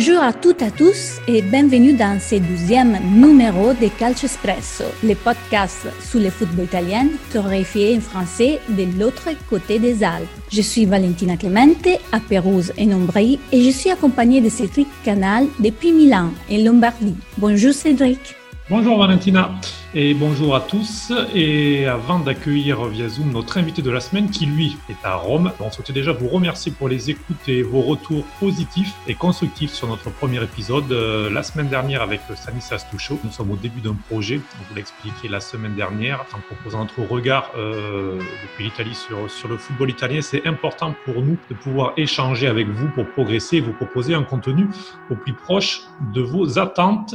Bonjour à toutes et à tous et bienvenue dans ce douzième numéro de Calcio Espresso, le podcast sur le football italien torréfié en français de l'autre côté des Alpes. Je suis Valentina Clemente à Pérouse et Nombray et je suis accompagnée de Cédric Canal depuis Milan et Lombardie. Bonjour Cédric. Bonjour Valentina et bonjour à tous. Et avant d'accueillir via Zoom notre invité de la semaine qui lui est à Rome, on souhaitait déjà vous remercier pour les écoutes et vos retours positifs et constructifs sur notre premier épisode. Euh, la semaine dernière avec Stanislas Touchot, nous sommes au début d'un projet, on vous l'a expliqué la semaine dernière, en proposant notre regard euh, depuis l'Italie sur, sur le football italien. C'est important pour nous de pouvoir échanger avec vous pour progresser et vous proposer un contenu au plus proche de vos attentes.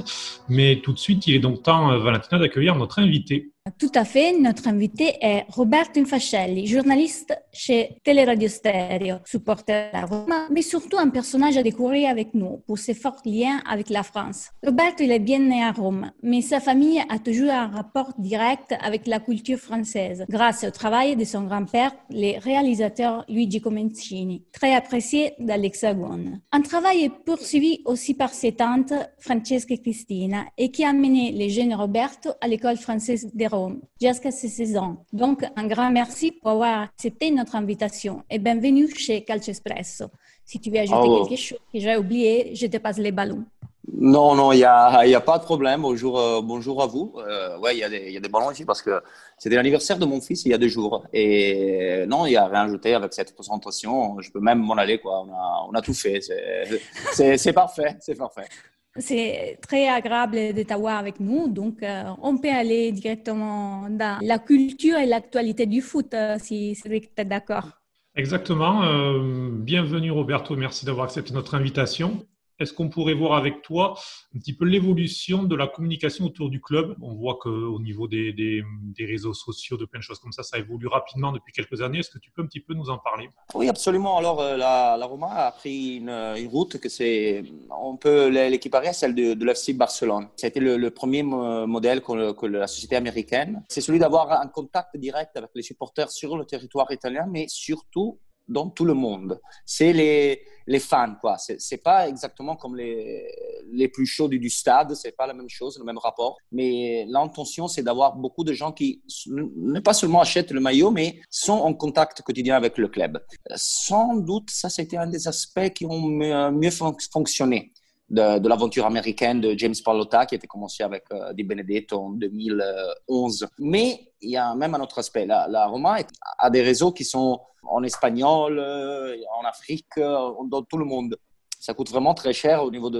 Mais tout de suite, il est donc temps, euh, Valentina, d'accueillir notre invité. Tout à fait. Notre invité est Roberto Infascelli, journaliste chez Teleradio Stereo, supporter à Rome, mais surtout un personnage à découvrir avec nous pour ses forts liens avec la France. Roberto, il est bien né à Rome, mais sa famille a toujours un rapport direct avec la culture française, grâce au travail de son grand-père, le réalisateur Luigi Comencini, très apprécié dans l'Hexagone. Un travail poursuivi aussi par ses tantes Francesca et Cristina et qui a amené le jeune Roberto à l'école française jusqu'à ses 16 ans. Donc, un grand merci pour avoir accepté notre invitation et bienvenue chez Calcio Espresso. Si tu veux ajouter oh. quelque chose que j'ai oublié, je te passe les ballons. Non, non, il n'y a, y a, pas de problème. Bonjour, euh, bonjour à vous. Euh, ouais, il y, a des, y a des ballons ici parce que c'était l'anniversaire de mon fils il y a deux jours. Et non, il n'y a rien ajouté avec cette présentation. Je peux même m'en aller. Quoi. On, a, on a tout fait. C'est parfait. C'est parfait. C'est très agréable de t'avoir avec nous. Donc, euh, on peut aller directement dans la culture et l'actualité du foot, euh, si c'est d'accord. Exactement. Euh, bienvenue Roberto, merci d'avoir accepté notre invitation. Est-ce qu'on pourrait voir avec toi un petit peu l'évolution de la communication autour du club? On voit qu'au niveau des, des, réseaux sociaux, de plein de choses comme ça, ça évolue rapidement depuis quelques années. Est-ce que tu peux un petit peu nous en parler? Oui, absolument. Alors, euh, la, Roma a pris une, une route que c'est, on peut l'équiparer à celle de, de l'FC Barcelone. C'était le, le, premier modèle que, que, la société américaine. C'est celui d'avoir un contact direct avec les supporters sur le territoire italien, mais surtout dans tout le monde. C'est les, les fans, quoi. C'est pas exactement comme les, les plus chauds du, du stade, c'est pas la même chose, le même rapport. Mais l'intention, c'est d'avoir beaucoup de gens qui ne pas seulement achètent le maillot, mais sont en contact quotidien avec le club. Sans doute, ça, c'était un des aspects qui ont mieux fonctionné de, l'aventure américaine de James Pallotta qui était commencé avec euh, Di Benedetto en 2011. Mais il y a même un autre aspect. La, Roma a des réseaux qui sont en espagnol, euh, en Afrique, euh, dans tout le monde. Ça coûte vraiment très cher au niveau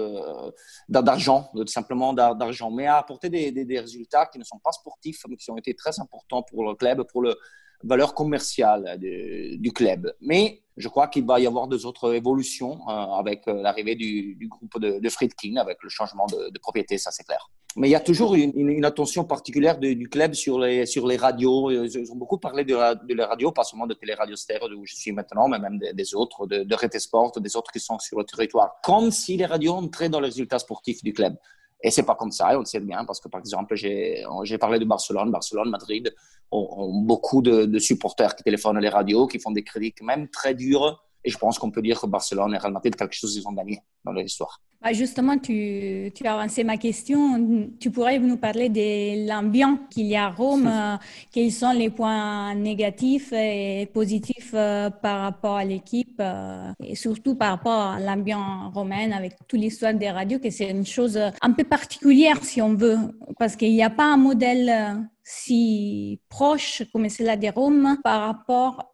d'argent, simplement d'argent, mais a apporté des, des, résultats qui ne sont pas sportifs, mais qui ont été très importants pour le club, pour la valeur commerciale du club. Mais je crois qu'il va y avoir deux autres évolutions euh, avec euh, l'arrivée du, groupe de, de Friedkin, avec le changement de, de propriété, ça c'est clair. Mais il y a toujours une, attention particulière du club sur les, radios. Ils ont beaucoup parlé de, de la radio, pas seulement de Téléradio Stereo, où je suis maintenant, mais même des, autres, de, de RT Sport, des autres qui sont sur le territoire. Comme si les radios entraient dans les résultats sportifs du club. Et c'est pas comme ça, et on le sait bien, parce que par exemple, j'ai parlé de Barcelone, Barcelone, Madrid ont, beaucoup de, supporters qui téléphonent à les radios, qui font des critiques même très dures. Et je pense qu'on peut dire que Barcelone et Real Madrid, quelque chose, ils ont gagné dans leur histoire. Bah, justement, tu, tu, as avancé ma question. Tu pourrais nous parler de l'ambiance qu'il y a à Rome. Euh, quels sont les points négatifs et positifs euh, par rapport à l'équipe euh, et surtout par rapport à l'ambiance romaine avec toute l'histoire des radios, que c'est une chose un peu particulière si on veut, parce qu'il n'y a pas un modèle si proche comme cela de Rome par rapport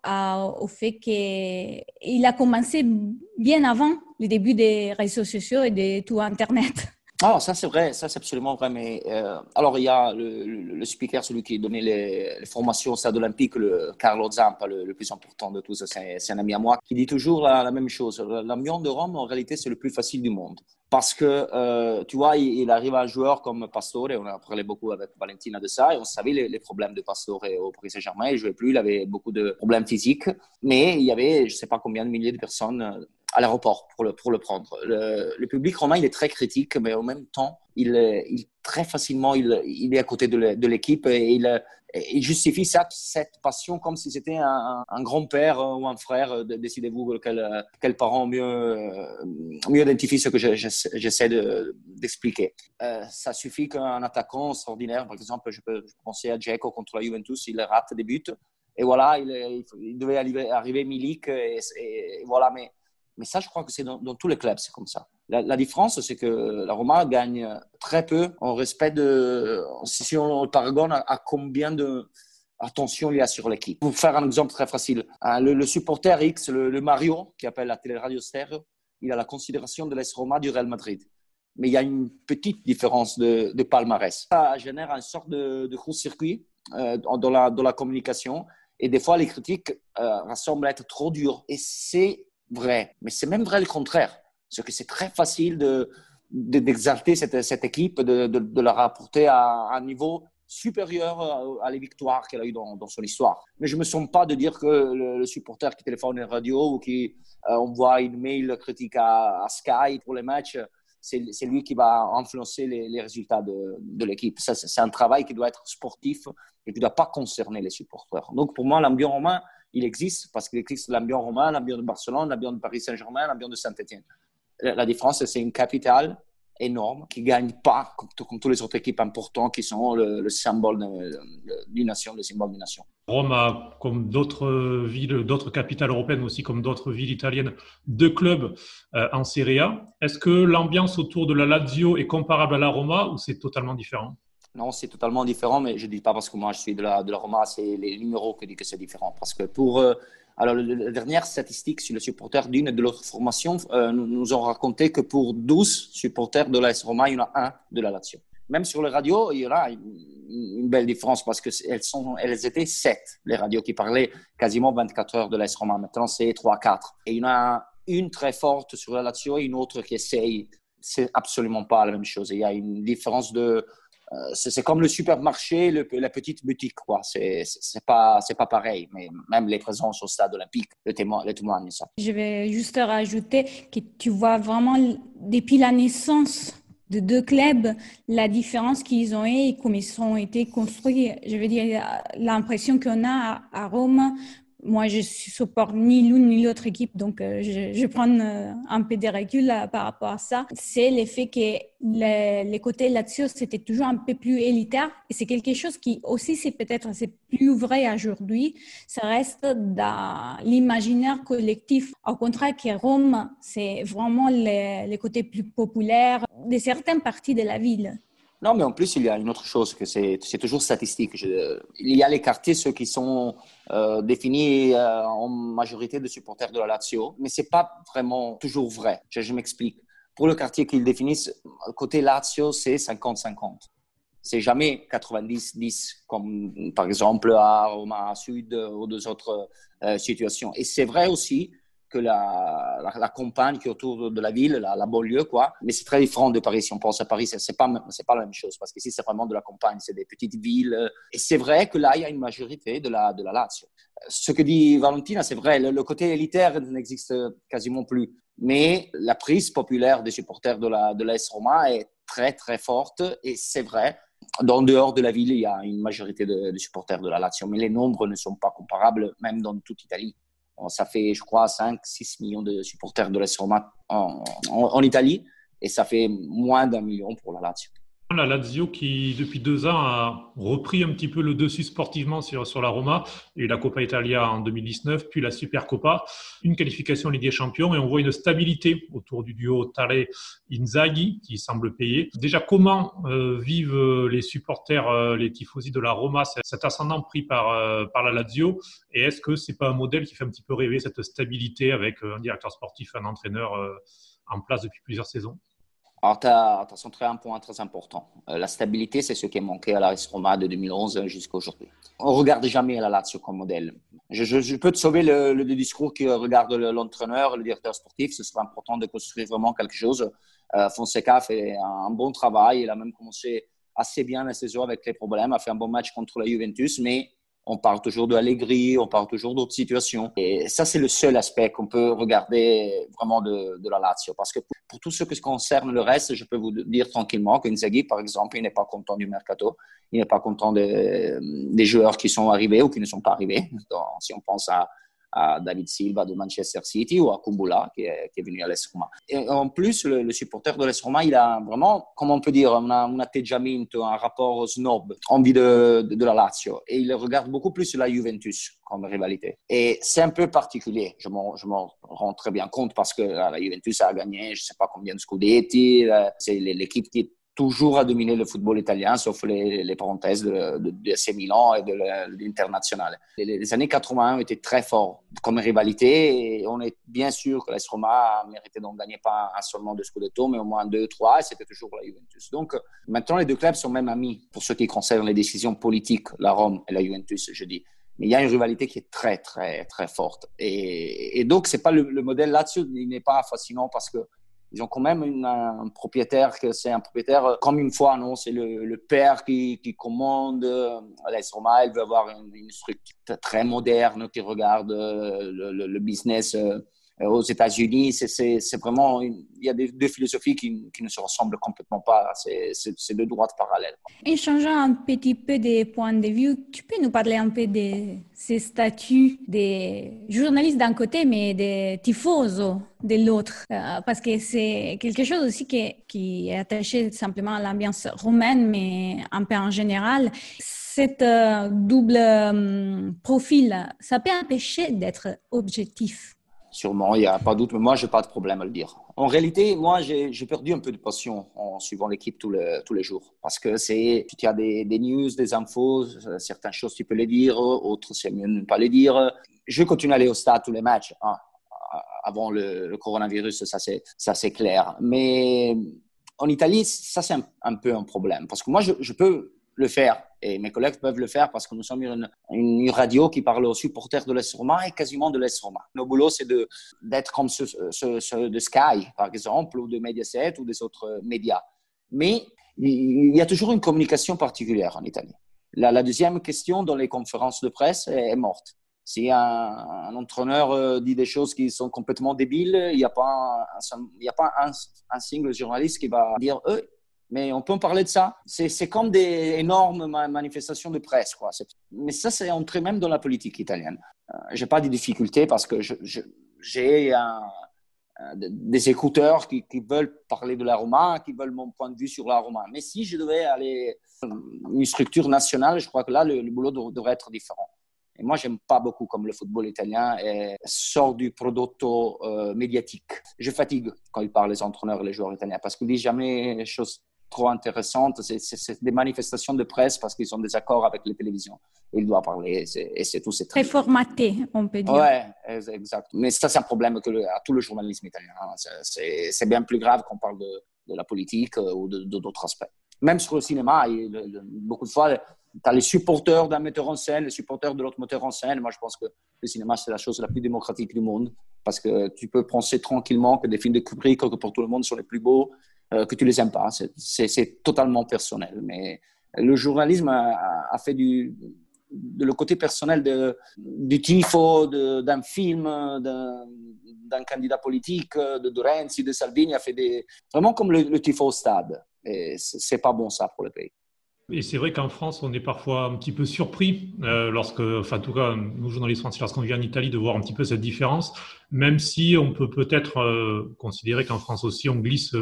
au fait qu'il a commencé bien avant le début des réseaux sociaux et de tout Internet. Ah, ça c'est vrai, ça c'est absolument vrai. Mais euh, alors il y a le, speaker, celui qui donnait les, les formations au stade olympique, le Carlo Zampa, le, plus important de tous, c'est un ami à moi, qui dit toujours la, même chose. L'ambiance de Rome, en réalité, c'est le plus facile du monde. Parce que, euh, tu vois, il, arrive un joueur comme Pastore, on a parlé beaucoup avec Valentina de ça, et on savait les, problèmes de Pastore au Paris Saint-Germain, il jouait plus, il avait beaucoup de problèmes physiques, mais il y avait, je ne sais pas combien de milliers de personnes à l'aéroport pour le, pour le prendre. Le, public romain, il est très critique, mais en même temps, il, très facilement, il, il, est à côté de l'équipe et il, justifie ça, cette passion comme si c'était un, grand-père ou un frère. Décidez-vous quel, quel, parent mieux, mieux identifie ce que j'essaie d'expliquer. Euh, ça suffit qu'un attaquant extraordinaire, par exemple, je peux, à Dzeko contre la Juventus, il rate des buts. Et voilà, il, devait arriver, Milik. Et, voilà, mais, mais ça, je crois que c'est dans, tous les clubs, c'est comme ça. La, différence, c'est que la Roma gagne très peu en respect de. Si on le paragone à, combien de attention il y a sur l'équipe. Pour faire un exemple très facile, hein, le, supporter X, le, Mario, qui appelle la télé-radio Stereo, il a la considération de l'Est Roma du Real Madrid. Mais il y a une petite différence de, palmarès. Ça génère une sorte de, court-circuit euh, dans, la, dans la communication et des fois, les critiques euh, semblent être trop dures. Et c'est vrai. Mais c'est même vrai le contraire. Parce que c'est très facile de, d'exalter cette, cette, équipe, de, de, la rapporter à un niveau supérieur à, les victoires qu'elle a eues dans, dans, son histoire. Mais je ne me sens pas de dire que le, supporter qui téléphone la radio ou qui euh, envoie une mail critique à, Sky pour les matchs, c'est lui qui va influencer les, résultats de, de l'équipe. C'est un travail qui doit être sportif et qui ne doit pas concerner les supporters. Donc, pour moi, l'ambiance romain, il existe parce qu'il existe l'ambiance romain, l'ambiance de Barcelone, l'ambiance de Paris Saint-Germain, l'ambiance de Saint-Etienne. La, différence, c'est une capitale énorme qui ne gagne pas comme, comme toutes les autres équipes importantes qui sont le, symbole d'une nation, le symbole d'une nation. Rome a, comme d'autres villes, d'autres capitales européennes aussi, comme d'autres villes italiennes, deux clubs euh, en Serie A. Est-ce que l'ambiance autour de la Lazio est comparable à la Roma ou c'est totalement différent? Non, c'est totalement différent, mais je ne dis pas parce que moi je suis de la, de la Roma, c'est les numéros qui disent que c'est différent. Parce que pour. Euh, alors, la dernière statistique sur les supporters d'une de l'autre formation euh, nous, nous, ont raconté que pour 12 supporters de l'AS Roma, il y en a un de la Lazio. Même sur les radios, il y en a une, belle différence parce qu'elles elles étaient 7, les radios qui parlaient quasiment 24 heures de l'AS Roma. Maintenant, c'est 3-4. Et il y en a une très forte sur la Lazio et une autre qui essaye. C'est absolument pas la même chose. Il y a une différence de c'est comme le supermarché, la petite boutique, quoi. C'est pas, pas pareil. Mais même les présences au stade olympique le témoignent, ça. Je vais juste rajouter que tu vois vraiment depuis la naissance de deux clubs, la différence qu'ils ont eu et comment ils ont été construits. Je veux dire, l'impression qu'on a à Rome, moi, je ne supporte ni l'une ni l'autre équipe, donc euh, je, prends euh, un peu de recul euh, par rapport à ça. C'est le fait que les, côtés Lazio, c'était toujours un peu plus élitaire. Et c'est quelque chose qui aussi, c'est peut-être plus vrai aujourd'hui. Ça reste dans l'imaginaire collectif. Au contraire que Rome, c'est vraiment les, les côtés plus populaires de certaines parties de la ville. Non, mais en plus, il y a une autre chose, que c'est toujours statistique. il y a les quartiers, ceux qui sont euh, définis euh, en majorité de supporters de la Lazio, mais ce n'est pas vraiment toujours vrai. Je, m'explique. Pour le quartier qu'ils définissent, côté Lazio, c'est 50-50. C'est jamais 90-10, comme par exemple à Roma Sud ou deux autres euh, situations. Et c'est vrai aussi que la, campagne qui est autour de la ville, la, la banlieue, quoi. Mais c'est très différent de Paris. Si on pense à Paris, c'est pas, pas la même chose parce qu'ici, c'est vraiment de la campagne, c'est des petites villes. Et c'est vrai que là, il y a une majorité de la, de la Lazio. Ce que dit Valentina, c'est vrai, le, côté élitaire n'existe quasiment plus. Mais la prise populaire des supporters de la, de l'AS Roma est très, très forte. Et c'est vrai, dans dehors de la ville, il y a une majorité de, de supporters de la Lazio. Mais les nombres ne sont pas comparables, même dans toute Italie. Ça fait, je crois, 5-6 millions de supporters de l'AS Roma en, en, Italie et ça fait moins d'un million pour la Lazio. La Lazio qui, depuis deux ans, a repris un petit peu le dessus sportivement sur, la Roma, et la Coppa Italia en 2019, puis la Supercoppa, une qualification Ligue des Champions, et on voit une stabilité autour du duo Tare-Inzaghi qui semble payer. Déjà, comment euh, vivent les supporters, euh, les tifosi de la Roma, cet ascendant pris par, euh, par la Lazio, et est-ce que c'est pas un modèle qui fait un petit peu rêver cette stabilité avec un directeur sportif, un entraîneur en place depuis plusieurs saisons? Alors, tu as, centré un point très important. Euh, la stabilité, c'est ce qui est manqué à la Roma de 2011 jusqu'à aujourd'hui. On regarde jamais la Lazio comme modèle. Je, peux te sauver le, discours qui regarde l'entraîneur, le directeur sportif. Ce serait important de construire vraiment quelque chose. Euh, Fonseca fait un, bon travail. Il a même commencé assez bien la saison avec les problèmes. A fait un bon match contre la Juventus, mais on parle toujours de Allegri, on parle toujours d'autres situations. Et ça, c'est le seul aspect qu'on peut regarder vraiment de, la Lazio. Parce que pour, tout ce qui concerne le reste, je peux vous dire tranquillement qu'Inzaghi, par exemple, il n'est pas content du mercato. Il n'est pas content des, des joueurs qui sont arrivés ou qui ne sont pas arrivés. si on pense à à David Silva de Manchester City ou à Kumbula qui est, qui est venu à l'Est Roma. Et en plus, le, supporter de l'Est Roma, il a vraiment, comment on peut dire, un, un atteggiamento, un rapport snob, envie de, de, la Lazio. Et il regarde beaucoup plus la Juventus comme rivalité. Et c'est un peu particulier, je m'en rends très bien compte parce que la Juventus a gagné, je ne sais pas combien de Scudetti, euh, c'est l'équipe qui toujours à dominer le football italien, sauf les, parenthèses de, de, de Milan et de l'international. Les, années 81 étaient très forts comme rivalité et on est bien sûr que l'AS Roma méritait d'en gagner pas seulement deux Scudetto, mais au moins deux, trois, et c'était toujours la Juventus. Donc maintenant, les deux clubs sont même amis pour ce qui concerne les décisions politiques, la Rome et la Juventus, je dis. Mais il y a une rivalité qui est très, très, très forte. Et, et donc, c'est pas le, le modèle là-dessus, il n'est pas fascinant parce que ils ont quand même une, un propriétaire que c'est un propriétaire euh, comme une fois non c'est le, le, père qui, qui commande euh, la Roma elle veut avoir une, une, structure très moderne qui regarde euh, le, le, business euh, aux États-Unis, c'est vraiment, il y a deux philosophies qui, ne se ressemblent complètement pas. C'est deux droites parallèles. En changeant un petit peu de point de vue, tu peux nous parler un peu de ces statuts des journalistes d'un côté, mais des tifosos de l'autre, euh, parce que c'est quelque chose aussi qui, est attaché simplement à l'ambiance romaine, mais un peu en général cette euh, double profil, ça peut empêcher d'être objectif? Sûrement, il n'y a pas de doute, mais moi, je n'ai pas de problème à le dire. En réalité, moi, j'ai perdu un peu de passion en suivant l'équipe tous, tous les jours. Parce que c'est, tu as des, des, news, des infos, certaines choses, tu peux les dire, autres, c'est mieux de ne pas les dire. Je continue à aller au stade tous les matchs. Hein. Avant le, coronavirus, ça c'est clair. Mais en Italie, ça c'est un, peu un problème. Parce que moi, je peux le faire. Et mes collègues peuvent le faire parce que nous sommes une, une radio qui parle aux supporters de l'Est Roma et quasiment de l'Est Roma. Nos boulot, c'est d'être comme ceux, de Sky, par exemple, ou de Mediaset ou des autres médias. Mais il y a toujours une communication particulière en Italie. La, la deuxième question dans les conférences de presse est, morte. Si un, un, entraîneur euh, dit des choses qui sont complètement débiles, il n'y a pas, un, il y a pas un, un single journaliste qui va dire eux, mais on peut en parler de ça. C'est comme des énormes manifestations de presse. Quoi. Mais ça, c'est entré même dans la politique italienne. Euh, je n'ai pas de difficultés parce que j'ai des écouteurs qui, veulent parler de la Roma, qui veulent mon point de vue sur la Roma. Mais si je devais aller une structure nationale, je crois que là, le, boulot devrait être différent. Et moi, j'aime pas beaucoup comme le football italien sort du prodotto euh, médiatique. Je fatigue quand ils parlent les entraîneurs et les joueurs italiens parce qu'ils disent jamais les choses trop intéressante. C'est des manifestations de presse parce qu'ils ont des accords avec les télévisions. Il doit parler et c'est tout. Très formaté, on peut dire. Oui, exact. Mais ça, c'est un problème que à tout le journalisme italien. Hein. C'est bien plus grave qu'on parle de, de, la politique euh, ou d'autres aspects. Même sur le cinéma, beaucoup de fois, tu as les supporters d'un metteur en scène, les supporters de l'autre metteur en scène. Moi, je pense que le cinéma, c'est la chose la plus démocratique du monde parce que tu peux penser tranquillement que des films de Kubrick, que pour tout le monde, sont les plus beaux euh, que tu les aimes pas. C'est totalement personnel. Mais le journalisme a, fait du, le côté personnel de, du tifo, d'un film, d'un candidat politique, de, de de Salvini, a fait vraiment comme le, tifo au stade. Et c'est pas bon ça pour le pays. Et c'est vrai qu'en France, on est parfois un petit peu surpris, euh, lorsque, enfin, en tout cas, nous journalistes français, lorsqu'on vient en Italie, de voir un petit peu cette différence, même si on peut peut-être euh, considérer qu'en France aussi, on glisse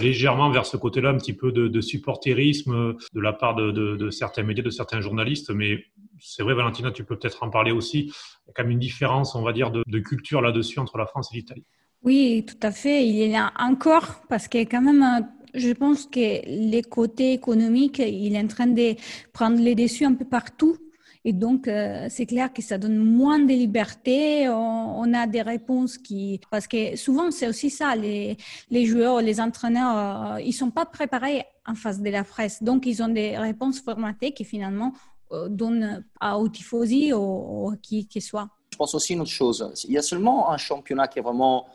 légèrement vers ce côté-là, un petit peu de, supporterisme de la part de, de, de, certains médias, de certains journalistes. Mais c'est vrai, Valentina, tu peux peut-être en parler aussi. Il y a quand même une différence, on va dire, de, culture là-dessus entre la France et l'Italie. Oui, tout à fait. Il y en a encore parce que quand même, je pense que les côtés économiques, il est en train de prendre les dessus un peu partout. Et donc, euh, c'est clair que ça donne moins de liberté. On, a des réponses qui... Parce que souvent, c'est aussi ça, les, joueurs, les entraîneurs, euh, ils sont pas préparés en face de la presse. Donc, ils ont des réponses formatées qui finalement euh, donnent à aux tifosi ou, à qui que soit. Je pense aussi une autre chose. Il y a seulement un championnat qui est vraiment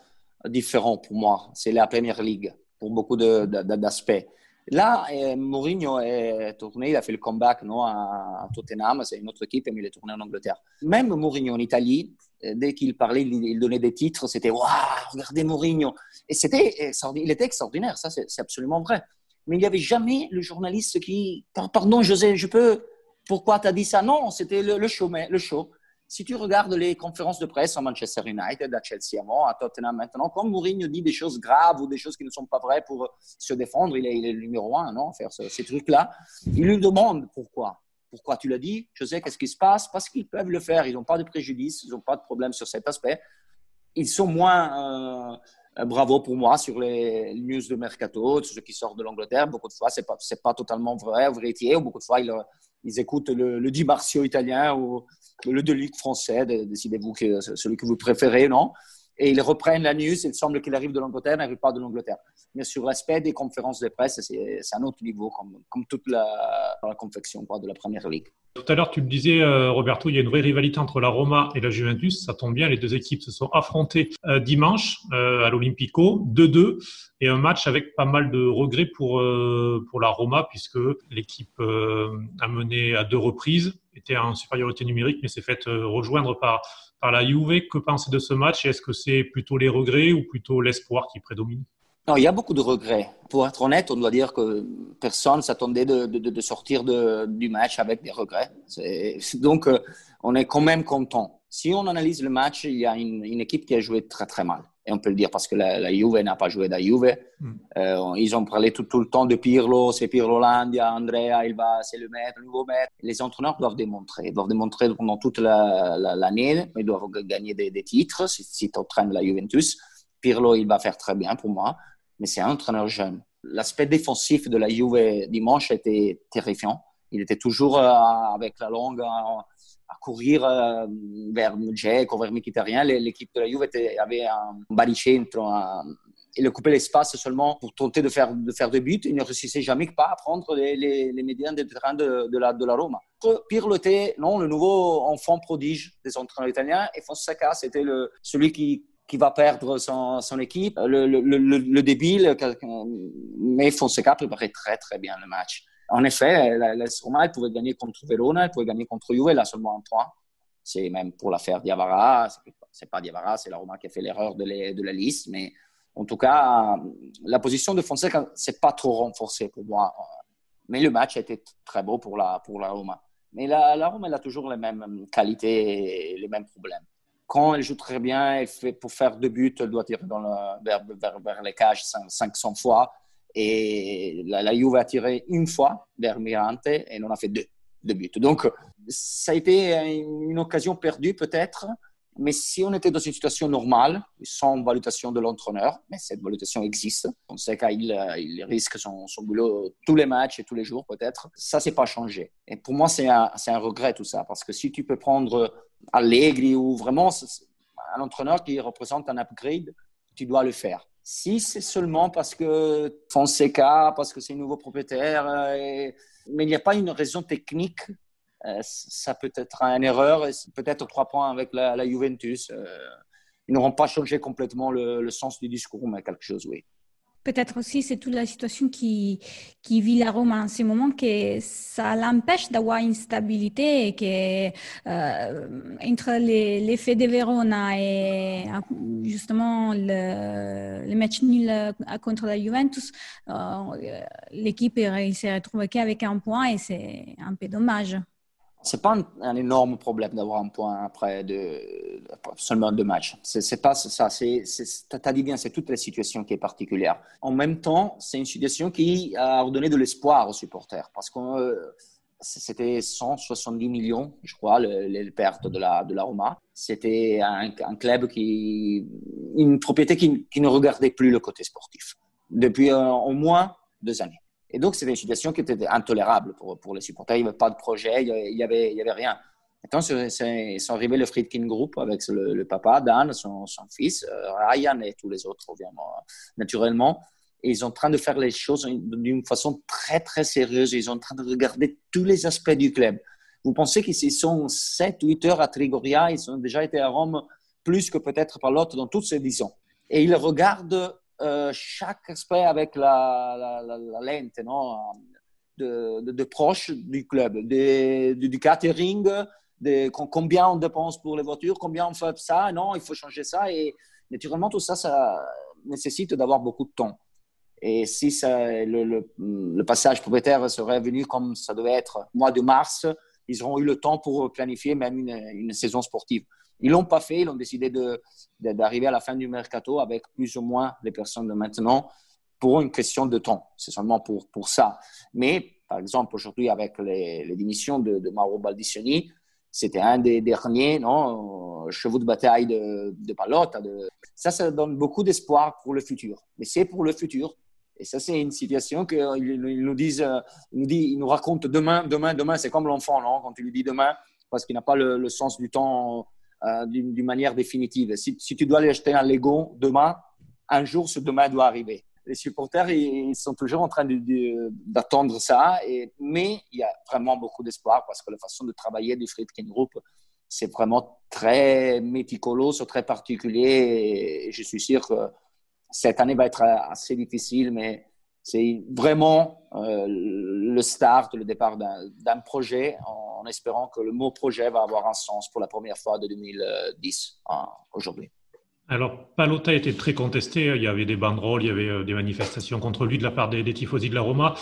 différent pour moi. C'est la Première Ligue, pour beaucoup d'aspects. Là, euh, Mourinho est tourné, il a fait le comeback non, à, Tottenham, c'est une autre équipe, mais il est tourné en Angleterre. Même Mourinho en Italie, euh, dès qu'il parlait, il, donnait des titres, c'était Waouh, regardez Mourinho. Et c'était, il était extraordinaire, ça c'est absolument vrai. Mais il n'y avait jamais le journaliste qui, pardon José, je peux, pourquoi tu as dit ça? Non, c'était le, show, mais, le show. Si tu regardes les conférences de presse à Manchester United, à Chelsea avant, à Tottenham maintenant, quand Mourinho dit des choses graves ou des choses qui ne sont pas vraies pour se défendre, il est, le numéro un, non, faire ces trucs-là. Il lui demande pourquoi. Pourquoi tu l'as dit Je sais qu'est-ce qui se passe Parce qu'ils peuvent le faire. Ils n'ont pas de préjudice, ils n'ont pas de problème sur cet aspect. Ils sont moins euh, bravo pour moi sur les news de mercato, sur ce qui sort de l'Angleterre. Beaucoup de fois, c'est pas pas totalement vrai, vérité. Ou beaucoup de fois, ils, ils écoutent le, le Di Marcio italien ou le Delic français, décidez-vous que celui que vous préférez, non? Et ils reprennent la news, il semble qu'il arrive de l'Angleterre, n'arrive pas de l'Angleterre. Mais sur l'aspect des conférences de presse, c'est un autre niveau, comme, toute la, la confection quoi, de la Première Ligue. Tout à l'heure, tu le disais, euh, Roberto, il y a une vraie rivalité entre la Roma et la Juventus. Ça tombe bien, les deux équipes se sont affrontées euh, dimanche euh, à l'Olympico, 2-2, et un match avec pas mal de regrets pour, pour la Roma, puisque l'équipe a mené à deux reprises, était en supériorité numérique, mais s'est faite rejoindre par, par la Juve. Que penser de ce match? Est-ce que c'est plutôt les regrets ou plutôt l'espoir qui prédomine? Non, il y a beaucoup de regrets. Pour être honnête, on doit dire que personne s'attendait de, sortir du match avec des regrets. Donc, euh, on est quand même content. Si on analyse le match, il y a une, équipe qui a joué très très mal. Et on peut le dire parce que la, Juve n'a pas joué la Juve. Hmm. Euh, ils ont parlé tout, tout, le temps de Pirlo, c'est Pirlo Landia, Andrea, il va, c'est le maître, le nouveau maître. Les entraîneurs doivent démontrer. Ils doivent démontrer pendant toute l'année. La, ils doivent gagner des, titres si, si tu entraînes la Juventus. Pirlo, il va faire très bien pour moi mais c'est un entraîneur jeune. L'aspect défensif de la Juve dimanche était terrifiant. Il était toujours euh, avec la longue courir euh, vers Dzeko, vers Mkhitaryan. L'équipe de la Juve avait un baricentro, il coupait l'espace seulement pour tenter de faire, de faire des buts. Il ne réussissait jamais pas à prendre les, les, médias de terrain de, la, de la Roma. Pirlo était non, le nouveau enfant prodige des entraîneurs italiens et Fonseca, c'était celui qui, qui va perdre son, son équipe, le, le, le, débile, mais Fonseca préparait très très bien le match. En effet, la, Roma, elle pouvait gagner contre Verona, elle pouvait gagner contre Juve, là seulement un point. C'est même pour l'affaire Diavara, c'est pas Diavara, c'est la Roma qui a fait l'erreur de, la liste, mais en tout cas, la position de Fonseca, c'est pas trop renforcée pour moi. Mais le match a été très beau pour la, pour la Roma. Mais la, Roma, elle a toujours les mêmes qualités et les mêmes problèmes quand elle joue très bien, pour faire deux buts, elle doit tirer vers, les cages 500 fois. Et la, la Juve a tiré une fois vers Mirante et on a fait deux, deux buts. Donc, ça a été une occasion perdue peut-être, mais si on était dans une situation normale, sans validation de l'entraîneur, mais cette validation existe, on sait qu'il il risque son, son, boulot tous les matchs et tous les jours peut-être, ça, c'est pas changé. Et pour moi, c'est un, un regret tout ça, parce que si tu peux prendre Allegri ou vraiment un entraîneur qui représente un upgrade, tu dois le faire. Si c'est seulement parce que Fonseca, parce que c'est un nouveau propriétaire, euh, mais il n'y a pas une raison technique, euh, ça peut être une erreur, peut-être trois points avec la, Juventus. Euh, ils n'auront pas changé complètement le, le, sens du discours, mais quelque chose, oui. Peut-être aussi, c'est toute la situation qui, vit la Rome en ce moment que ça l'empêche d'avoir une stabilité et que euh, entre l'effet de Verona et justement le, le match nul contre la Juventus, euh, l'équipe s'est retrouvée qu'avec un point et c'est un peu dommage c'est pas un, énorme problème d'avoir un point après seulement deux matchs. C'est pas ça. C'est, as dit bien, c'est toute la situation qui est particulière. En même temps, c'est une situation qui a redonné de l'espoir aux supporters parce que euh, c'était 170 millions, je crois, les, pertes de la, Roma. C'était un, club une propriété qui, qui, ne regardait plus le côté sportif depuis euh, au moins deux années. Et donc, c'était une situation qui était intolérable pour, pour les supporters. Il n'y avait pas de projet, il n'y avait, avait rien. Maintenant, ils sont arrivés le Friedkin Group avec le, papa, Dan, son, fils, euh, Ryan et tous les autres, naturellement. Ils sont en train de faire les choses d'une façon très, très sérieuse. Ils sont en train de regarder tous les aspects du club. Vous pensez qu'ils sont 7, 8 heures à Trigoria, ils ont déjà été à Rome plus que peut-être par l'autre dans toutes ces 10 ans. Et ils regardent chaque aspect avec la, la, lente, non de, de, du club, du, catering, combien on dépense pour les voitures, combien on fait ça, non, il faut changer ça. Et naturellement, tout ça, ça nécessite d'avoir beaucoup de temps. Et si ça, le, le, passage propriétaire serait venu comme ça devait être mois de mars, ils auront eu le temps pour planifier même une saison sportive. Ils l'ont pas fait, ils ont décidé d'arriver à la fin du mercato avec plus ou moins les personnes de maintenant pour une question de temps. C'est seulement pour, pour ça. Mais, par exemple, aujourd'hui, avec les, les démissions de, de, Mauro Baldissoni, c'était un des derniers chevaux de bataille de, de Palotta. De... Ça, ça donne beaucoup d'espoir pour le futur. Mais c'est pour le futur. Et ça, c'est une situation qu'ils nous disent, nous, disent, ils nous racontent demain, demain, demain. C'est comme l'enfant, non Quand tu lui dis demain, parce qu'il n'a pas le, sens du temps euh, d'une manière définitive. Si, tu dois aller acheter un Lego demain, un jour, ce demain doit arriver les supporters, ils sont toujours en train d'attendre ça. Mais il y a vraiment beaucoup d'espoir parce que la façon de travailler du Friedkin Group, c'est vraiment très méticuleux, très particulier. Et je suis sûr que cette année va être assez difficile, mais c'est vraiment euh, le start, le départ d'un projet en, espérant que le mot projet va avoir un sens pour la première fois de 2010 hein, aujourd'hui. Alors, Palota était très contesté. Il y avait des banderoles, il y avait euh, des manifestations contre lui de la part des, des tifosi de la Roma.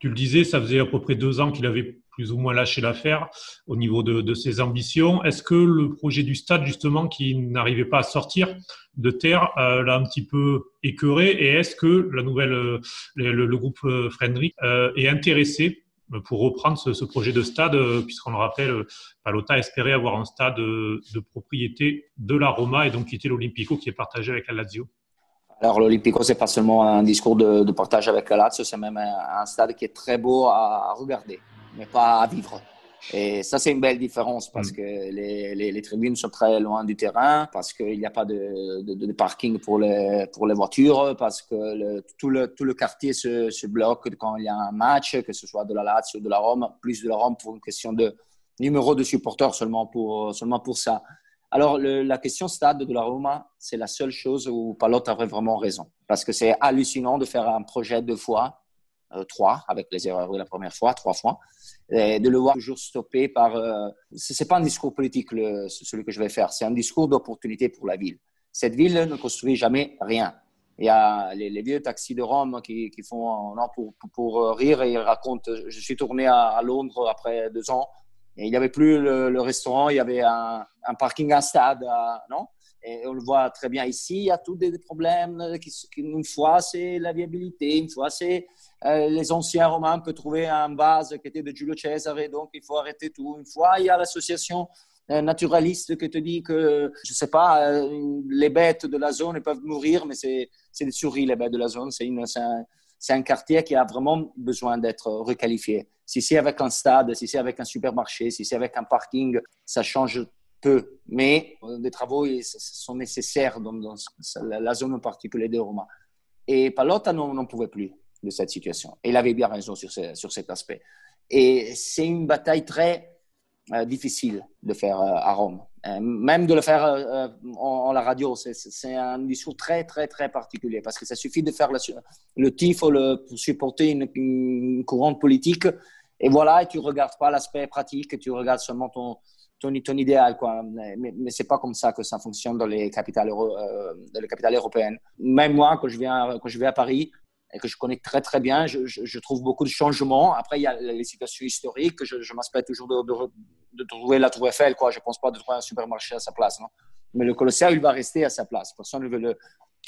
Tu le disais, ça faisait à peu près deux ans qu'il avait plus ou moins lâché l'affaire au niveau de, ses ambitions. Est-ce que le projet du stade, justement, qui n'arrivait pas à sortir de terre, euh, l'a un petit peu écœuré Et est-ce que la nouvelle, euh, le, groupe Frederick est intéressé pour reprendre ce, projet de stade, euh, puisqu'on le rappelle, euh, Palota espérait avoir un stade de, propriété de la Roma et donc quitter l'Olympico qui est partagé avec la Lazio? Alors l'Olympico, c'est pas seulement un discours de, partage avec la Lazio, c'est même un, stade qui est très beau à regarder, mais pas à vivre. Et ça, c'est une belle différence parce mm. que les, les, tribunes sont très loin du terrain, parce qu'il n'y a pas de, de, parking pour les, pour les voitures, parce que le, tout, le, tout le quartier se, se, bloque quand il y a un match, que ce soit de la Lazio ou de la Rome, plus de la Rome pour une question de numéro de supporters seulement pour, seulement pour ça. Alors, la question stade de la Roma, c'est la seule chose où Palotte avait vraiment raison. Parce que c'est hallucinant de faire un projet deux fois, euh, trois, avec les erreurs de la première fois, trois fois de le voir toujours stoppé par. Euh, Ce n'est pas un discours politique, le, celui que je vais faire, c'est un discours d'opportunité pour la ville. Cette ville ne construit jamais rien. Il y a les, vieux taxis de Rome qui, qui font non, pour, pour, rire et ils racontent Je suis tourné à, Londres après deux ans et il n'y avait plus le, restaurant, il y avait un, parking, un stade, non? Et on le voit très bien ici, il y a tous des problèmes. une fois, c'est la viabilité, une fois, c'est euh, les anciens Romains peuvent trouver un vase qui était de Giulio Cesare, donc il faut arrêter tout. Une fois, il y a l'association euh, naturaliste qui te dit que, je ne sais pas, euh, les bêtes de la zone peuvent mourir, mais c'est des souris, les bêtes de la zone. C'est un, un, quartier qui a vraiment besoin d'être requalifié. Si c'est avec un stade, si c'est avec un supermarché, si c'est avec un parking, ça change peu. Mais des travaux sont nécessaires dans, la zone en particulier de Roma. Et Palotta n'en pouvait plus de cette situation. Et il avait bien raison sur, sur cet aspect. Et c'est une bataille très euh, difficile de faire euh, à Rome. Euh, même de le faire en, la radio, c'est un discours très, très, très particulier parce que ça suffit de faire le, le tifo le, pour supporter une, courante politique. Et voilà, et tu ne regardes pas l'aspect pratique, tu regardes seulement ton, ton, idéal. Quoi. Mais, mais ce n'est pas comme ça que ça fonctionne dans les capitales, dans les capitales européennes. Même moi, quand je, viens, quand je vais à Paris, et que je connais très très bien. Je, trouve beaucoup de changements. Après, il y a les situations historiques. Je, je m'aspecte toujours de, trouver la Tour Eiffel. Quoi. Je ne pense pas de trouver un supermarché à sa place. Non Mais le Colosseum, il va rester à sa place. Personne ne veut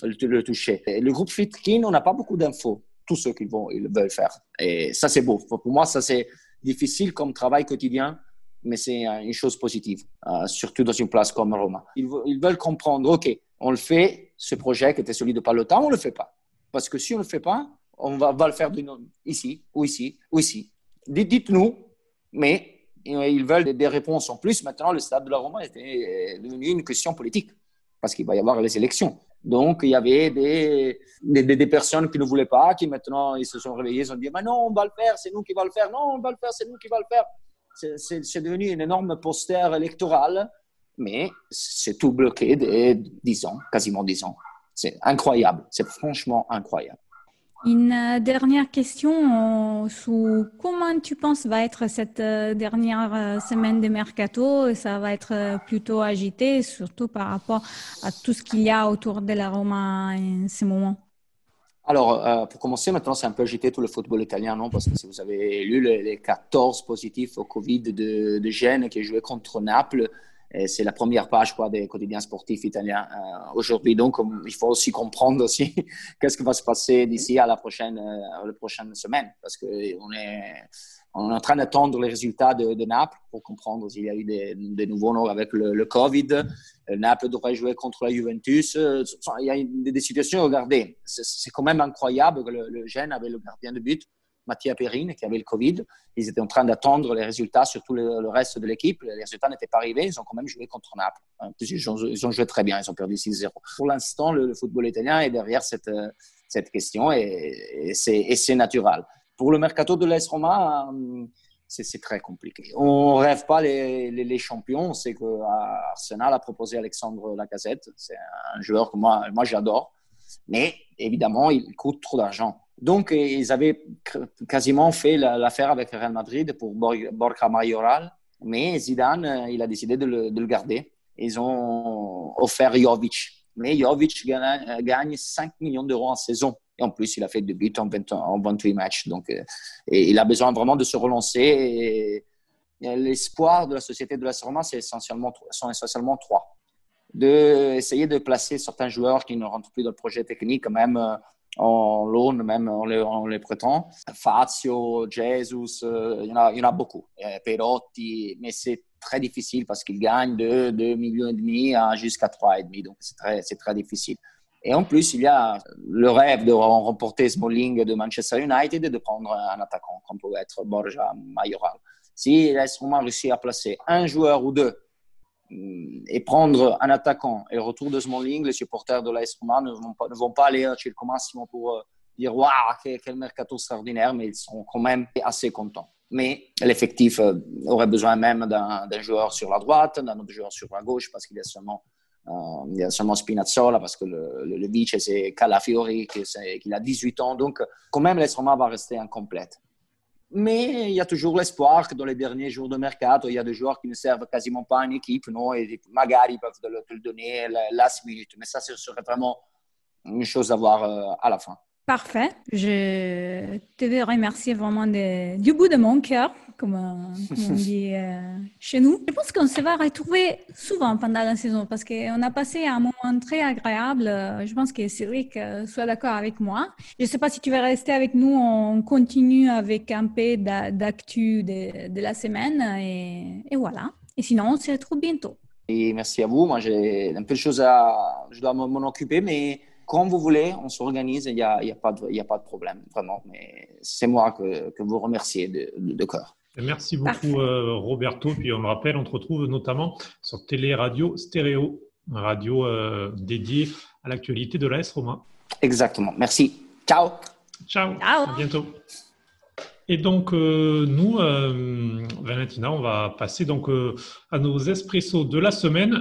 le, toucher. Le groupe Fitkin, on n'a pas beaucoup d'infos. Tous ceux qui vont, ils veulent faire. Et ça, c'est beau. Pour moi, ça, c'est difficile comme travail quotidien. Mais c'est une chose positive, euh, surtout dans une place comme Roma. Ils, ils veulent comprendre, OK, on le fait, ce projet qui était celui de Palota, on ne le fait pas. Parce que si on ne le fait pas, on va, le faire ici, ou ici, ou ici. Dites-nous, mais ils veulent des réponses en plus. Maintenant, le stade de la Roma est devenu une question politique, parce qu'il va y avoir les élections. Donc, il y avait des, des, personnes qui ne voulaient pas, qui maintenant, ils se sont réveillés, ils ont dit, mais non, on va le faire, c'est nous qui va le faire, non, on va le faire, c'est nous qui va le faire. C'est devenu une énorme poster électoral, mais c'est tout bloqué dès 10 ans, quasiment 10 ans C'est incroyable, c'est franchement incroyable. Une euh, dernière question sur comment tu penses va être cette euh, dernière euh, semaine de mercato? Ça va être plutôt agité, surtout par rapport à tout ce qu'il y a autour de la Roma en ce moment? Alors, pour commencer, maintenant, c'est un peu agité tout le football italien, non? Parce que si vous avez lu les, 14 positifs au Covid de, de Gênes qui jouaient contre Naples, c'est la première page des quotidiens sportifs italiens euh, aujourd'hui. Donc, il faut aussi comprendre aussi qu'est-ce qui va se passer d'ici à la prochaine, euh, la prochaine semaine. Parce qu'on est, on est en train d'attendre les résultats de, Naples pour comprendre s'il y a eu des, nouveaux noms avec le, Covid. Euh, Naples devrait jouer contre la Juventus. Il y a des, situations, regardez, c'est quand même incroyable que le, le avait le gardien de but Mathieu Perrine, qui avait le Covid. Ils étaient en train d'attendre les résultats sur tout le, reste de l'équipe. Les résultats n'étaient pas arrivés. Ils ont quand même joué contre Naples. Hein, ils ont, joué très bien. Ils ont perdu 6-0. Pour l'instant, le, football italien est derrière cette, cette question et, c'est naturel. Pour le mercato de l'AS Roma, hum, c'est très compliqué. On ne rêve pas les, champions. On sait qu'Arsenal a proposé Alexandre Lacazette. C'est un joueur que moi, moi j'adore. Mais évidemment, il coûte trop d'argent. Donc, ils avaient quasiment fait l'affaire avec Real Madrid pour Borja Mayoral, mais Zidane, euh, il a décidé de le, garder. Ils ont offert Jovic. Mais Jovic gagne, 5 millions d'euros en saison. Et en plus, il a fait deux buts en, 28 matchs. Donc, euh, il a besoin vraiment de se relancer. L'espoir de la société de la Roma, c'est essentiellement, sont essentiellement trois. De, de placer certains joueurs qui ne rentrent plus dans le projet technique, même euh, en loan, même on les, on les prétend. Fazio, Jesus, euh, il, y en a, beaucoup. Perotti, mais c'est très difficile parce qu'ils gagnent de 2 millions et demi à jusqu'à 3,5. Donc c'est très, c'est très difficile. Et en plus, il y a le rêve de remporter Smalling de Manchester United et de prendre un attaquant, comme peut être Borja Mayoral. Si l'AS Roma réussit à placer un joueur ou deux et prendre un attaquant et le retour de Smalling, les supporters de l'AS Roma ne vont pas, ne vont pas aller chez le Massimo pour euh, dire waouh, quel, mercato extraordinaire, mais ils sont quand même assez contents. Mais l'effectif euh, aurait besoin même d'un joueur sur la droite, d'un autre joueur sur la gauche, parce qu'il y a seulement, euh, y a seulement Spinazzola, parce que le, vice, c'est Calafiori, qui, a 18 ans. Donc, quand même, l'AS Roma va rester incomplète. Mais il y a toujours l'espoir que dans les derniers jours de mercato, il y a des joueurs qui ne servent quasiment pas à une équipe, non et magari ils peuvent te le donner last minute. Mais ça, ce serait vraiment une chose à voir euh, à la fin. Parfait. Je te veux remercier vraiment du bout de mon cœur, comme, on dit euh, chez nous. Je pense qu'on se va retrouver souvent pendant la saison parce qu'on a passé un moment très agréable. Je pense que Cédric euh, soit d'accord avec moi. Je ne sais pas si tu vas rester avec nous. On continue avec un peu d'actu de, la semaine et, voilà. Et sinon, on se retrouve bientôt. Merci à vous. Moi, j'ai un peu de choses à. Je dois m'en occuper, mais quand vous voulez, on s'organise, il n'y a, y a, pas de, a pas de problème, vraiment. Mais c'est moi que, que, vous remerciez de, de, cœur. Merci beaucoup, euh, Roberto. Puis on me rappelle, on te retrouve notamment sur Télé Radio Stéréo, radio euh, dédiée à l'actualité de l'AS Roma. Exactement. Merci. Ciao. Ciao. Ciao. À bientôt. Et donc, euh, nous, euh, Valentina, on va passer donc euh, à nos espressos de la semaine.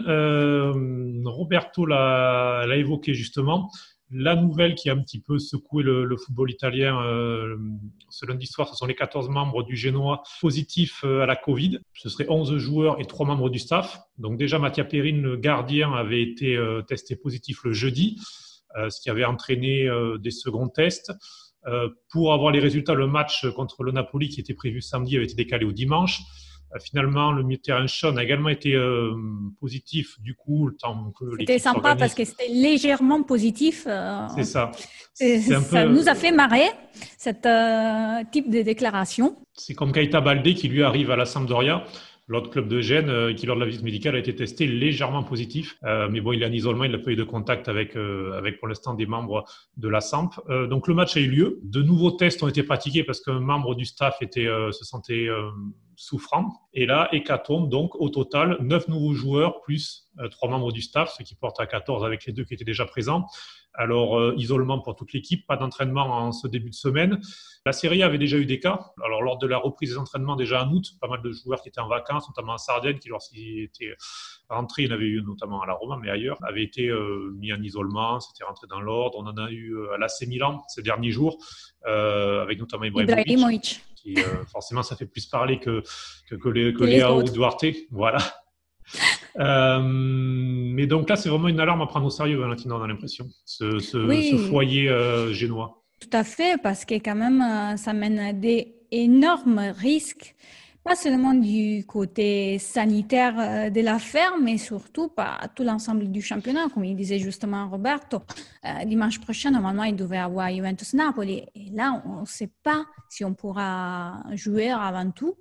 Roberto l'a évoqué justement. La nouvelle qui a un petit peu secoué le, football italien ce lundi soir, ce sont les 14 membres du Génois positifs à la Covid. Ce serait 11 joueurs et 3 membres du staff. Donc déjà, Mattia Perrine, le gardien, avait été testé positif le jeudi, ce qui avait entraîné des seconds tests. Euh, pour avoir les résultats, le match contre le Napoli qui était prévu samedi avait été décalé au dimanche. Euh, finalement, le terrain Sean a également été euh, positif du coup le temps que C'était sympa parce que c'était légèrement positif. c'est ça. ça nous a fait marrer, cet type de déclaration. C'est comme Kaita Balde qui lui arrive à la Sampdoria l'autre club de Gênes, euh, qui lors de la visite médicale a été testé légèrement positif. Euh, mais bon, il est en isolement, il n'a pas eu de contact avec, euh, avec pour l'instant des membres de la SAMP. donc le match a eu lieu. De nouveaux tests ont été pratiqués parce qu'un membre du staff était, se sentait souffrant. Et là, hécatombe, donc au total, 9 nouveaux joueurs plus 3 membres du staff, ce qui porte à 14 avec les deux qui étaient déjà présents. Alors, isolement pour toute l'équipe, pas d'entraînement en ce début de semaine. La Serie A avait déjà eu des cas. Alors, lors de la reprise des entraînements, déjà en août, pas mal de joueurs qui étaient en vacances, notamment en Sardaigne, qui lorsqu'ils étaient rentrés, il y en avait eu notamment à la Roma, mais ailleurs, avaient été mis en isolement, c'était rentré dans l'ordre. On en a eu à l'AC Milan ces derniers jours, avec notamment Ibrahimovic. Qui, forcément, ça fait plus parler que, que, que, les, que Léa ou Duarte. Voilà. Euh, mais donc là, c'est vraiment une alarme à prendre au sérieux, Valentina, on a l'impression, ce, foyer euh, génois. Tout à fait, parce que quand même, euh, ça mène à des énormes risques, pas seulement du côté sanitaire de l'affaire, mais surtout par tout l'ensemble du championnat. Comme il disait justement Roberto, dimanche prochain, normalement, il devait avoir Juventus-Napoli. Et là, on ne sait pas si on pourra jouer avant tout.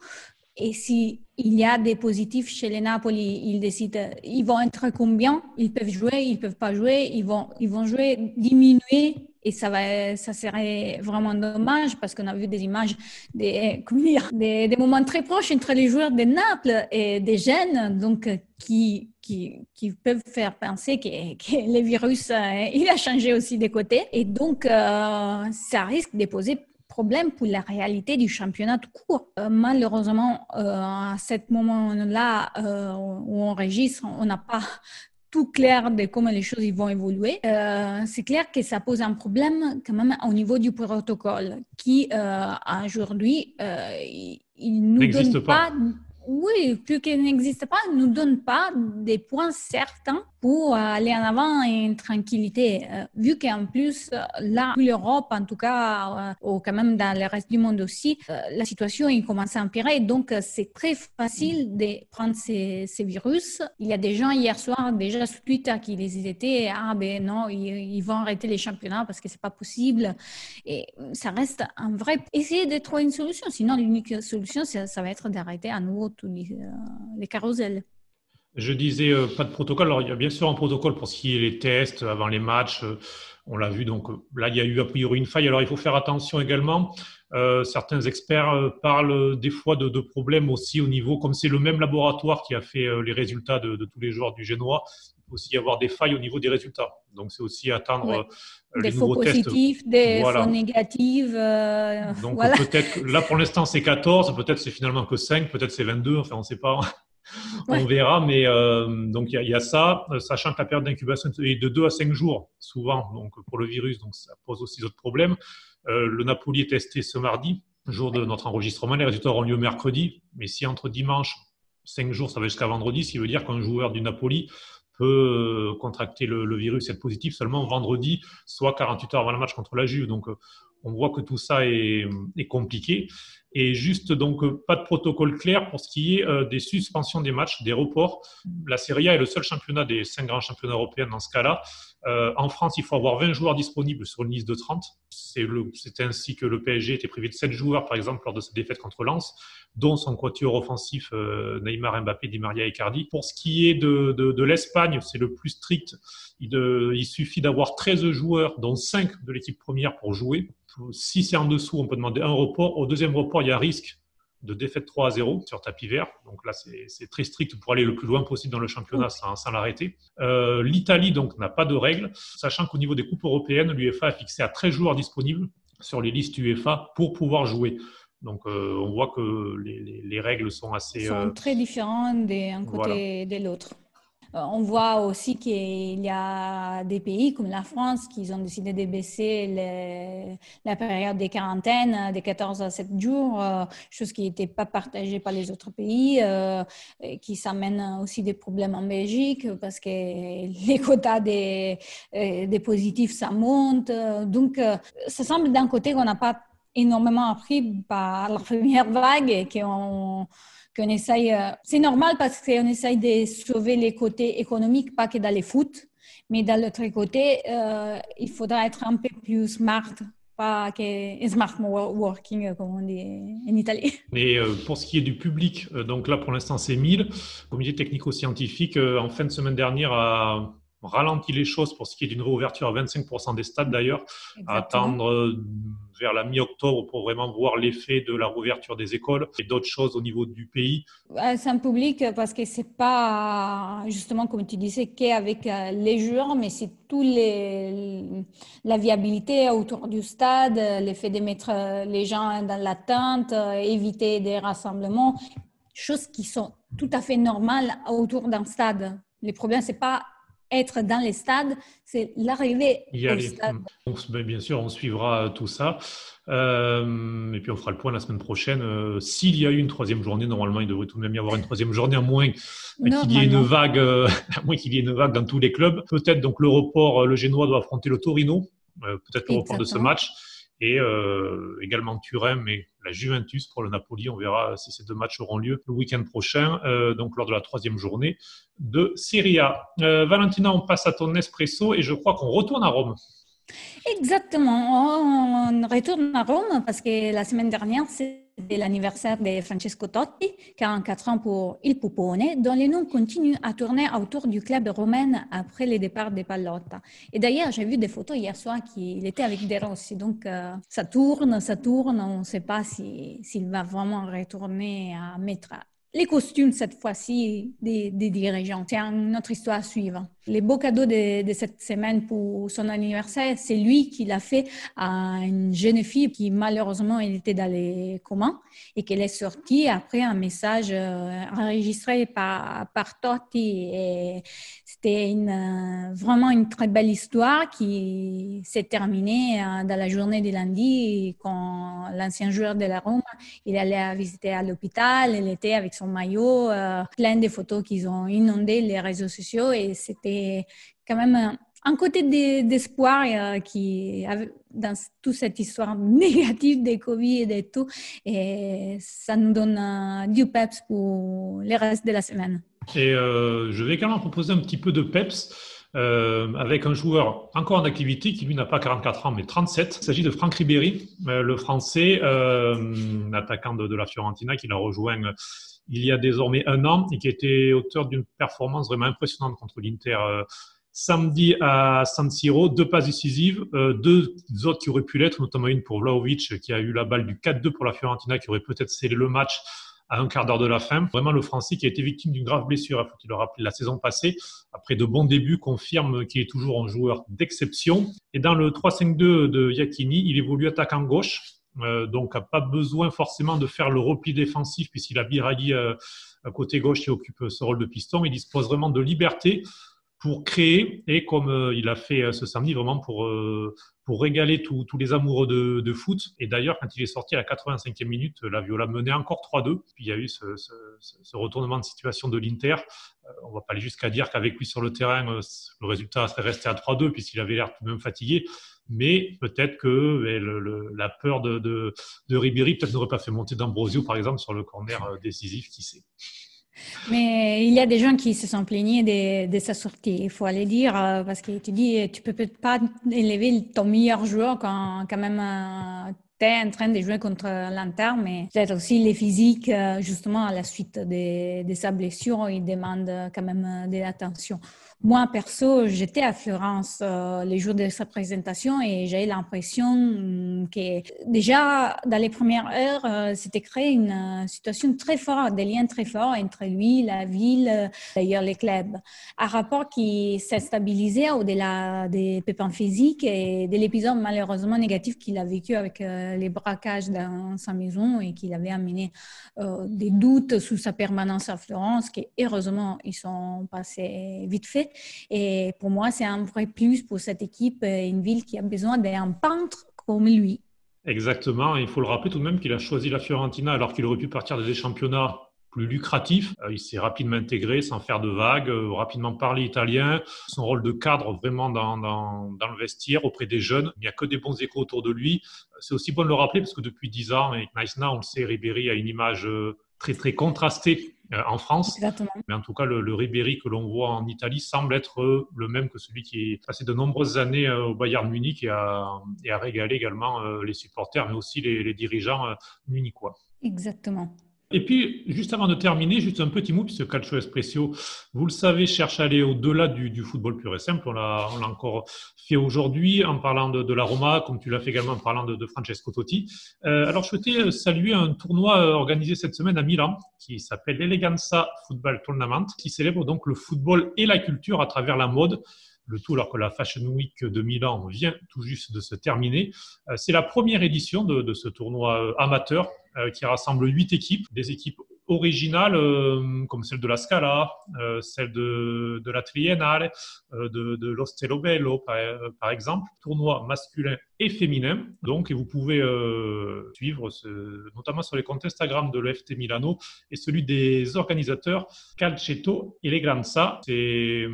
Et s'il y a des positifs chez les Napoli, ils décident, ils vont être combien? Ils peuvent jouer, ils peuvent pas jouer, ils vont, ils vont jouer, diminuer. Et ça, va, ça serait vraiment dommage parce qu'on a vu des images, des, des, des, moments très proches entre les joueurs de Naples et des jeunes, donc qui, qui, qui peuvent faire penser que, le virus, euh, il a changé aussi des côtés. Et donc, euh, ça risque de poser problème pour la réalité du championnat tout court. Euh, malheureusement, euh, à ce moment-là euh, où on enregistre, on n'a pas tout clair de comment les choses vont évoluer. c'est clair que ça pose un problème quand même au niveau du protocole qui aujourd'hui il, nous donne pas oui, plus qu'il n'existe pas, ne nous donne pas des points certains pour aller en avant et une tranquillité. Euh, vu qu'en plus, là, l'Europe, en tout cas, euh, ou quand même dans le reste du monde aussi, euh, la situation il commence à empirer. Donc, c'est très facile de prendre ces, virus. Il y a des gens hier soir déjà sur Twitter qui les étaient, ah ben non, ils, vont arrêter les championnats parce que c'est pas possible. Et ça reste un vrai. Essayer de trouver une solution. Sinon, l'unique solution, ça, va être d'arrêter à nouveau tous les, les carousels. Je disais euh, pas de protocole. Alors, il y a bien sûr un protocole pour ce qui est les tests avant les matchs. Euh, on l'a vu. Donc là, il y a eu a priori une faille. Alors, il faut faire attention également. Euh, certains experts parlent des fois de, problèmes aussi au niveau, comme c'est le même laboratoire qui a fait les résultats de, tous les joueurs du Génois, il peut aussi y avoir des failles au niveau des résultats. Donc, c'est aussi attendre des faux positifs, des faux négatifs. Donc, peut-être, là pour l'instant, c'est 14, peut-être c'est finalement que 5, peut-être c'est 22, enfin, on ne sait pas. On verra, mais euh, donc il y, a ça, euh, sachant que la période d'incubation est de 2 à 5 jours, souvent, donc pour le virus, donc ça pose aussi d'autres problèmes. Euh, le Napoli est testé ce mardi, jour de notre enregistrement. Les résultats auront lieu mercredi, mais si entre dimanche, 5 jours, ça va jusqu'à vendredi, ce qui veut dire qu'un joueur du Napoli peut contracter le, virus et être positif seulement vendredi, soit 48 heures avant le match contre la Juve. Donc on voit que tout ça est, compliqué. Et juste, donc, pas de protocole clair pour ce qui est euh, des suspensions des matchs, des reports. La Serie A est le seul championnat des cinq grands championnats européens dans ce cas-là. Euh, en France, il faut avoir 20 joueurs disponibles sur une liste de 30. C'est ainsi que le PSG était privé de 7 joueurs, par exemple, lors de sa défaite contre Lens, dont son quatuor offensif euh, Neymar, Mbappé, Di Maria et Cardi. Pour ce qui est de, de, l'Espagne, c'est le plus strict. Il, il suffit d'avoir 13 joueurs, dont 5 de l'équipe première pour jouer si c'est en dessous, on peut demander un report. Au deuxième report, il y a risque de défaite 3 à 0 sur tapis vert. Donc là, c'est très strict pour aller le plus loin possible dans le championnat sans, l'arrêter. Euh, L'Italie, donc, n'a pas de règles, sachant qu'au niveau des coupes européennes, l'UEFA a fixé à 13 joueurs disponibles sur les listes UEFA pour pouvoir jouer. Donc, euh, on voit que les, règles sont assez... sont euh, très différentes d'un côté et de l'autre. Euh, on voit aussi qu'il y a des pays comme la France qui ont décidé de baisser la période des quarantaines de 14 à 7 jours, euh, chose qui n'était pas partagée par les autres pays, euh, qui s'amène aussi des problèmes en Belgique parce que les quotas des, des positifs, ça monte. Donc, ça semble d'un côté qu'on n'a pas énormément appris par la première vague et qu'on essaye, euh, c'est normal parce qu'on essaye de sauver les côtés économiques, pas que dans les foot, mais dans l'autre côté, euh, il faudra être un peu plus smart, pas que smart working, comme on dit en Italie. Mais euh, pour ce qui est du public, donc là pour l'instant c'est 1000. Le comité technico-scientifique, en fin de semaine dernière, a ralenti les choses pour ce qui est d'une réouverture à 25% des stades d'ailleurs, à attendre euh, vers la mi-octobre pour vraiment voir l'effet de la réouverture des écoles et d'autres choses au niveau du pays. C'est un public parce que c'est pas justement comme tu disais qu'avec euh, les joueurs, mais c'est tout les, la viabilité autour du stade, l'effet de mettre euh, les gens dans l'attente, éviter des rassemblements, choses qui sont tout à fait normales autour d'un stade. Le problème, c'est pas être dans les stades, c'est l'arrivée au stade. Bien sûr, on suivra tout ça. Euh, et puis on fera le point la semaine prochaine. Euh, s'il y a eu une troisième journée, normalement, il devrait tout de même y avoir une troisième journée, à moins qu'il y ait une vague, euh, à moins qu'il y ait une vague dans tous les clubs. Peut-être donc le report, le Génois doit affronter le Torino. Peut-être le report de ce match et euh, également Turin, mais la Juventus pour le Napoli. On verra si ces deux matchs auront lieu le week-end prochain, euh, donc lors de la troisième journée de Serie A. Euh, Valentina, on passe à ton espresso et je crois qu'on retourne à Rome. Exactement, on retourne à Rome parce que la semaine dernière, c'était l'anniversaire de Francesco Totti, 44 ans pour Il Pupone, dont les noms continuent à tourner autour du club romain après le départ de Pallotta. Et d'ailleurs, j'ai vu des photos hier soir qu'il était avec De Rossi, donc euh, ça tourne, ça tourne, on ne sait pas s'il va vraiment retourner à mettre les costumes cette fois-ci des, dirigeants. C'est une autre histoire à suivre. Les beaux cadeaux de, de cette semaine pour son anniversaire, c'est lui qui l'a fait à une jeune fille qui malheureusement elle était dans les communs et qu'elle est sortie après un message euh, enregistré par, par Totti. Et c'était une, euh, vraiment une très belle histoire qui s'est terminée euh, dans la journée de lundi quand l'ancien joueur de la Rome, il allait visiter à l'hôpital, elle était avec son maillot, euh, plein de photos qu'ils ont inondé les réseaux sociaux et c'était quand même un, côté d'espoir euh, qui dans toute cette histoire négative des Covid et de tout et ça nous donne euh, du peps pour le reste de la semaine. Et je vais également proposer un petit peu de peps. avec un joueur encore en activité qui lui n'a pas 44 ans mais 37. Il s'agit de Franck Ribéry, le français, attaquant de, la Fiorentina qui l'a rejoint il y a désormais un an et qui était auteur d'une performance vraiment impressionnante contre l'Inter euh, samedi à San Siro, deux passes décisives, euh, deux autres qui auraient pu l'être, notamment une pour Vlaovic qui a eu la balle du 4-2 pour la Fiorentina qui aurait peut-être scellé le match à un quart d'heure de la fin. Vraiment, le Français qui a été victime d'une grave blessure, il faut-il le rappeler, la saison passée, après de bons débuts, confirme qu'il est toujours un joueur d'exception. Et dans le 3-5-2 de Yakini, il évolue attaquant gauche, euh, donc n'a pas besoin forcément de faire le repli défensif puisqu'il a Biraghi euh, à côté gauche qui occupe ce rôle de piston. Il dispose vraiment de liberté pour créer et comme euh, il a fait ce samedi vraiment pour pour régaler tous les amoureux de, foot. Et d'ailleurs, quand il est sorti à la 85e minute, la Viola menait encore 3-2. Puis il y a eu ce, retournement de situation de l'Inter. on va pas aller jusqu'à dire qu'avec lui sur le terrain, le résultat serait resté à 3-2 puisqu'il avait l'air tout de même fatigué mais peut-être que eh, la peur de, de, Ribéry peut-être n'aurait pas fait monter d'Ambrosio, par exemple, sur le corner euh, décisif, qui sait. Mais il y a des gens qui se sont plaignés de, sa sortie, il faut aller dire, euh, parce que tu dis, tu peux peut-être pas élever ton meilleur joueur quand, quand même euh, tu es en train de jouer contre l'Inter, mais peut-être aussi les physiques, justement, à la suite de, de sa blessure, ils demandent quand même de l'attention. Moi, perso, j'étais à Florence euh, les jours de sa présentation et j'ai l'impression mm, que déjà dans les premières heures, euh, c'était créé une euh, situation très forte, des liens très forts entre lui, la ville, d'ailleurs les clubs. Un rapport qui s'est stabilisé au-delà des pépins physiques et de l'épisode malheureusement négatif qu'il a vécu avec les braquages dans sa maison et qu'il avait amené des doutes sur sa permanence à Florence, qui heureusement ils sont passés vite fait. Et pour moi, c'est un vrai plus pour cette équipe, euh, une ville qui a besoin d'un peintre comme lui. Exactement. il faut le rappeler tout de même qu'il a choisi la Fiorentina alors qu'il aurait pu partir des championnats plus lucratifs. Euh, il s'est rapidement intégré sans faire de vagues, euh, rapidement parlé italien. Son rôle de cadre vraiment dans, le vestiaire auprès des jeunes. Il n'y a que des bons échos autour de lui. C'est aussi bon de le rappeler parce que depuis dix ans, avec Naïsna, on le sait, Ribéry a une image très très contrastée en France. Mais en tout cas, le, Ribéry que l'on voit en Italie semble être euh, le même que celui qui est passé de nombreuses années euh, au Bayern Munich et a, régalé également les supporters, mais aussi les, les dirigeants munichois. Exactement. Et puis, juste avant de terminer, juste un petit mot, puisque Calcio Espresso, vous le savez, cherche à aller au-delà du, football pur et simple. On l'a encore fait aujourd'hui en parlant de, la Roma, comme tu l'as fait également en parlant de, Francesco Totti. Euh, alors, je souhaitais saluer un tournoi euh, organisé cette semaine à Milan, qui s'appelle l'Eleganza Football Tournament, qui célèbre donc le football et la culture à travers la mode le tout alors que la Fashion Week de Milan vient tout juste de se terminer. Euh, c'est la première édition de, ce tournoi euh, amateur qui rassemble huit équipes, des équipes originales euh, comme celle de la Scala, euh, celle de, la Triennale, euh, de, de l'Ostello Bello par, exemple, tournoi masculin et féminin. Donc, vous pouvez suivre notamment sur les comptes Instagram de l'EFT Milano et celui des organisateurs Calcetto et Legranza. C'est,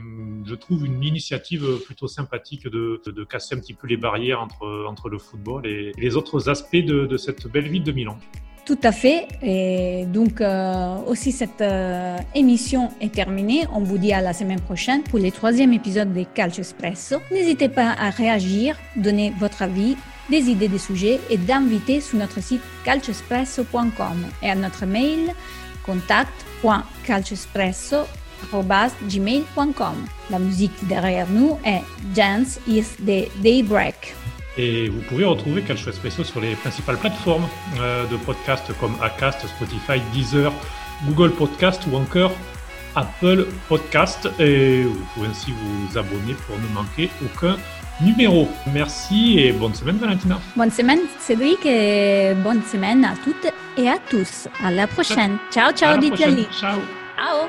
je trouve, une initiative plutôt sympathique de, casser un petit peu les barrières entre, le football et les autres aspects de cette belle ville de Milan. Tout à fait. Et donc, euh, aussi, cette euh, émission est terminée. On vous dit à la semaine prochaine pour le troisième épisode de Calcio Espresso. N'hésitez pas à réagir, donner votre avis, des idées des sujets et d'inviter sur notre site calcioespresso.com et à notre mail contact.calcioespresso.gmail.com. La musique derrière nous est Dance is the Daybreak. Et vous pouvez retrouver Calcio Espresso sur les principales plateformes euh, de podcasts comme Acast, Spotify, Deezer, Google Podcast ou encore Apple Podcast. Et vous pouvez ainsi vous abonner pour ne manquer aucun numéro. Merci et bonne semaine Valentina. Bonne semaine Cédric et bonne semaine à toutes et à tous. À la prochaine. Ciao ciao d'Italie. Ciao. Ciao.